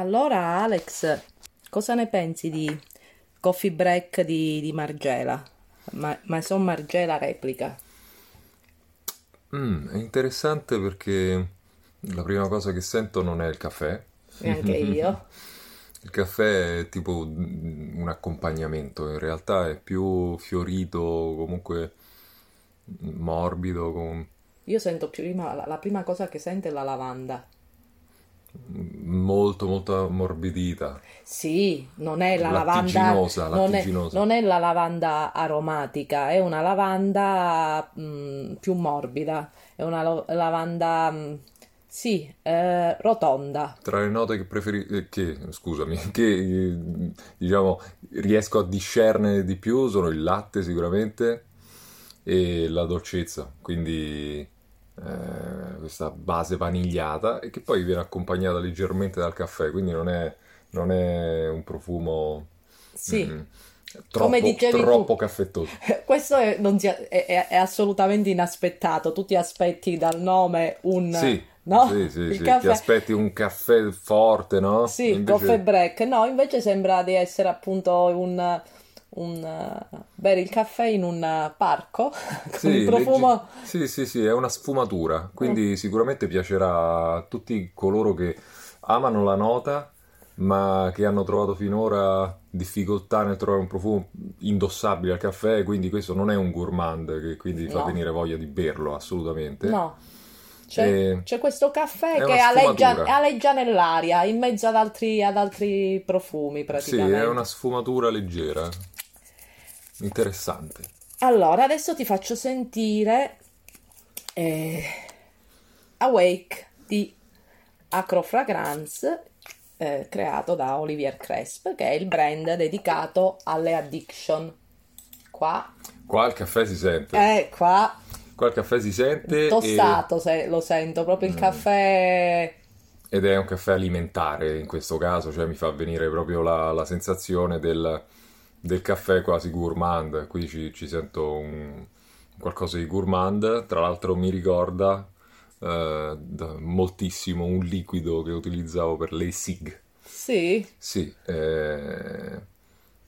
Allora, Alex, cosa ne pensi di Coffee Break di, di Margela? Ma, Maison Margela replica. Mm, è interessante perché la prima cosa che sento non è il caffè. E anche io. Il caffè è tipo un accompagnamento, in realtà è più fiorito, comunque morbido. Con... Io sento prima, la, la prima cosa che sento è la lavanda. Molto, molto ammorbidita. Sì, non è la lavanda, non è, non è la lavanda aromatica, è una lavanda mh, più morbida, è una lo- lavanda mh, sì, eh, rotonda. Tra le note che preferisco, eh, che, scusami, che diciamo riesco a discernere di più sono il latte sicuramente e la dolcezza, quindi eh, questa base vanigliata e che poi viene accompagnata leggermente dal caffè, quindi non è, non è un profumo sì. mm, troppo, Come dicevi troppo tu, caffettoso. Questo è, si, è, è, assolutamente inaspettato, tu ti aspetti dal nome un... Sì. No? Sì, sì, sì. Caffè... ti aspetti un caffè forte, no? Sì, invece... coffee break. No, invece sembra di essere appunto un un, uh, bere il caffè in un uh, parco con sì, il profumo. Legge... Sì, sì, sì, è una sfumatura, quindi mm. sicuramente piacerà a tutti coloro che amano la nota, ma che hanno trovato finora difficoltà nel trovare un profumo indossabile al caffè, quindi questo non è un gourmand che quindi fa no. venire voglia di berlo, assolutamente. No. C'è, e... c'è questo caffè che aleggia, aleggia, nell'aria in mezzo ad altri, ad altri profumi praticamente. Sì, è una sfumatura leggera. Interessante. Allora, adesso ti faccio sentire eh, Awake di Acro Fragrance, eh, creato da Olivier Cresp, che è il brand dedicato alle addiction. Qua. Qua il caffè si sente. Eh, qua. Qua il caffè si sente. Tostato, e... se lo sento, proprio il mm. caffè ed è un caffè alimentare in questo caso, cioè mi fa venire proprio la, la sensazione del, del caffè quasi gourmand, qui ci, ci sento un, qualcosa di gourmand, tra l'altro mi ricorda eh, moltissimo un liquido che utilizzavo per le SIG. Sì? Sì, eh,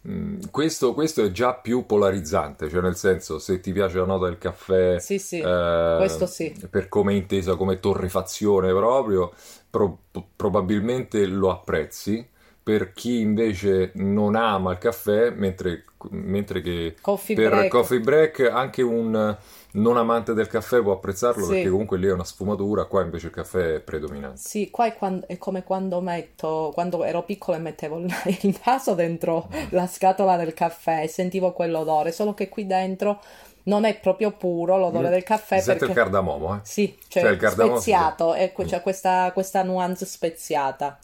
mm, questo, questo, è già più polarizzante, cioè nel senso se ti piace la nota del caffè, sì, sì. Eh, questo sì. per come è intesa come torrefazione proprio, pro- probabilmente lo apprezzi per chi invece non ama il caffè, mentre, mentre che coffee per break. coffee break anche un non amante del caffè può apprezzarlo sì. perché comunque lì è una sfumatura, qua invece il caffè è predominante. Sì, qua è, quando, è come quando metto, quando ero piccola e mettevo il, naso dentro mm. la scatola del caffè e sentivo quell'odore, solo che qui dentro non è proprio puro l'odore mm. del caffè. Si perché... il cardamomo, eh? Sì, cioè, cioè il cardamomo speziato, sì. ecco, c'è mm. questa, questa nuance speziata.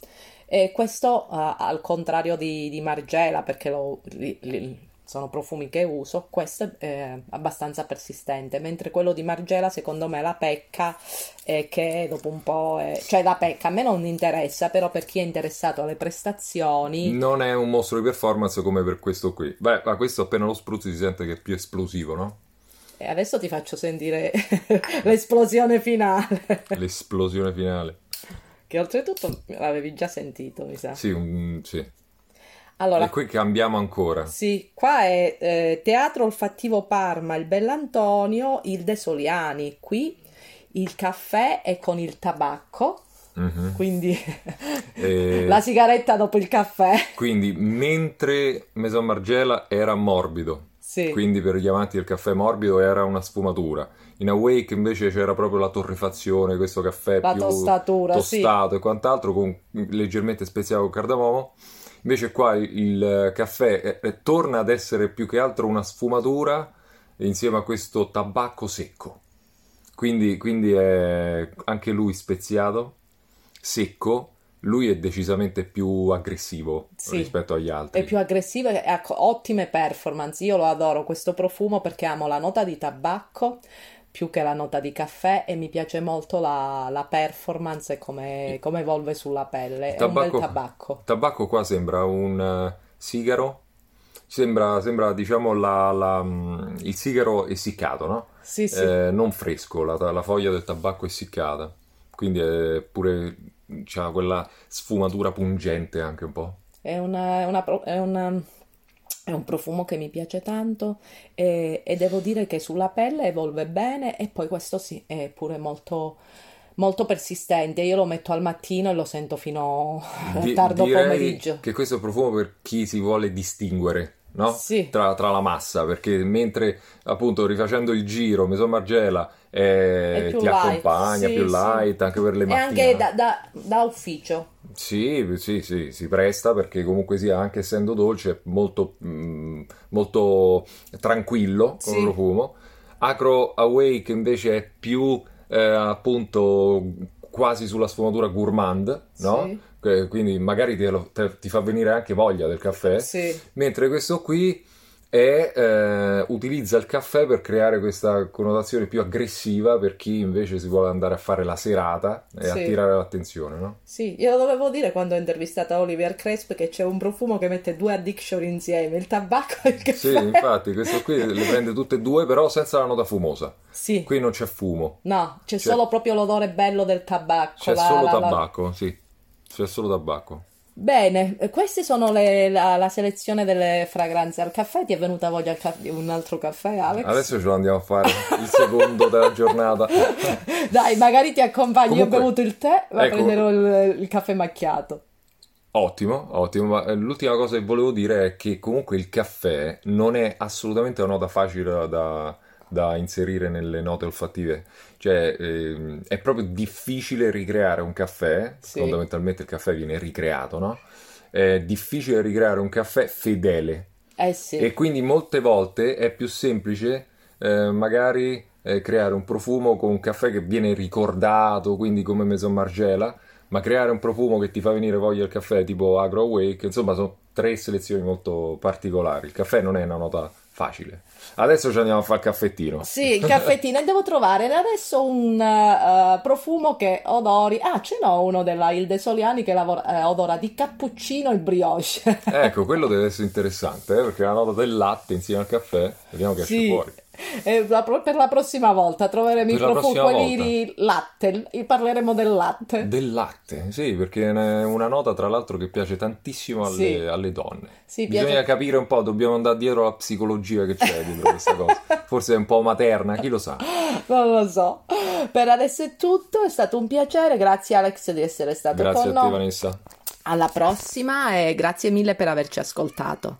E questo uh, al contrario di, di Margela, perché lo, li, li, sono profumi che uso, questo è abbastanza persistente, mentre quello di Margela secondo me la pecca è che dopo un po'... È... cioè la pecca a me non interessa, però per chi è interessato alle prestazioni... Non è un mostro di performance come per questo qui. Beh, ma questo appena lo spruzzi si sente che è più esplosivo, no? E adesso ti faccio sentire l'esplosione finale. L'esplosione finale che oltretutto l'avevi già sentito, mi sa. Sì, un, sì. Allora, e qui cambiamo ancora. Sì, qua è eh, Teatro Olfattivo Parma, il Bellantonio, il De Soliani. Qui il caffè è con il tabacco. Mm-hmm. Quindi e... la sigaretta dopo il caffè. Quindi mentre Maison Margiela era morbido, sì. quindi per gli amanti del caffè morbido era una sfumatura in Awake invece c'era proprio la torrefazione, questo caffè la più tostatura, tostato sì. e quant'altro, con, leggermente speziato con cardamomo. Invece qua il, caffè eh, torna ad essere più che altro una sfumatura insieme a questo tabacco secco. Quindi, quindi è anche lui speziato, secco, lui è decisamente più aggressivo sì, rispetto agli altri. È più aggressivo e ha ottime performance. Io lo adoro questo profumo perché amo la nota di tabacco, più che la nota di caffè e mi piace molto la, la performance e come, come, evolve sulla pelle. Tabacco, è un bel tabacco. Tabacco qua sembra un uh, sigaro, sembra, sembra diciamo la, la, mm, il sigaro essiccato, no? Sì, sì. Eh, non fresco, la, la foglia del tabacco essiccata, quindi è pure ha quella sfumatura pungente anche un po'. È, una, è, una, è, una, è un profumo che mi piace tanto e, e, devo dire che sulla pelle evolve bene e poi questo sì, è pure molto, molto persistente. Io lo metto al mattino e lo sento fino a Di, tardo pomeriggio. Che questo è un profumo per chi si vuole distinguere no? sì. tra, tra, la massa, perché mentre appunto rifacendo il giro, Meson Margela eh, ti light. accompagna, sì, più light, sì. anche per le mattine. E anche da, da, da, ufficio. Sì, sì, sì, si presta perché comunque sia, anche essendo dolce, è molto, mm, molto tranquillo come profumo. Acro Awake invece è più eh, appunto quasi sulla sfumatura gourmand, no? Sì quindi magari te lo, te, ti fa venire anche voglia del caffè, sì. mentre questo qui è, eh, utilizza il caffè per creare questa connotazione più aggressiva per chi invece si vuole andare a fare la serata e sì. attirare l'attenzione, no? Sì, io lo dovevo dire quando ho intervistato Oliver Cresp che c'è un profumo che mette due addiction insieme, il tabacco e il caffè. Sì, infatti, questo qui le prende tutte e due, però senza la nota fumosa. Sì. Qui non c'è fumo. No, c'è, c'è... solo proprio l'odore bello del tabacco. C'è la, solo la, tabacco, la... sì. C'è solo tabacco. Bene, queste sono le, la, la, selezione delle fragranze al caffè. Ti è venuta voglia di un altro caffè, Alex? Adesso ce lo andiamo a fare, il secondo della giornata. Dai, magari ti accompagno. Comunque, Io ho bevuto il tè, ma ecco, prenderò il, il caffè macchiato. Ottimo, ottimo, ma eh, l'ultima cosa che volevo dire è che comunque il caffè non è assolutamente una nota facile da, da inserire nelle note olfattive. Cioè, ehm, è proprio difficile ricreare un caffè. Sì. Fondamentalmente il caffè viene ricreato, no? È difficile ricreare un caffè fedele. Eh sì. E quindi molte volte è più semplice, eh, magari, eh, creare un profumo con un caffè che viene ricordato, quindi come Maison Margiela, ma creare un profumo che ti fa venire voglia del caffè, tipo Agro Awake, insomma, sono tre selezioni molto particolari. Il caffè non è una nota facile. Adesso ci andiamo a fare il caffettino. Sì, il caffettino. e devo trovare adesso un uh, profumo che odori. Ah, ce n'ho uno della Ilde Soliani che lavora, eh, odora di cappuccino e brioche. ecco, quello deve essere interessante, eh, perché la nota del latte insieme al caffè, vediamo che sì. esce fuori. Per la prossima volta troveremo i profumi quelli di latte. Parleremo del latte. Del latte, sì, perché è una nota tra l'altro che piace tantissimo alle, sì. alle donne. Sì, Bisogna piace... capire un po', dobbiamo andare dietro alla psicologia che c'è dietro questa cosa. Forse è un po' materna, chi lo sa. Non lo so. Per adesso è tutto, è stato un piacere. Grazie Alex di essere stato grazie con noi. Grazie a te Vanessa. Alla prossima e grazie mille per averci ascoltato.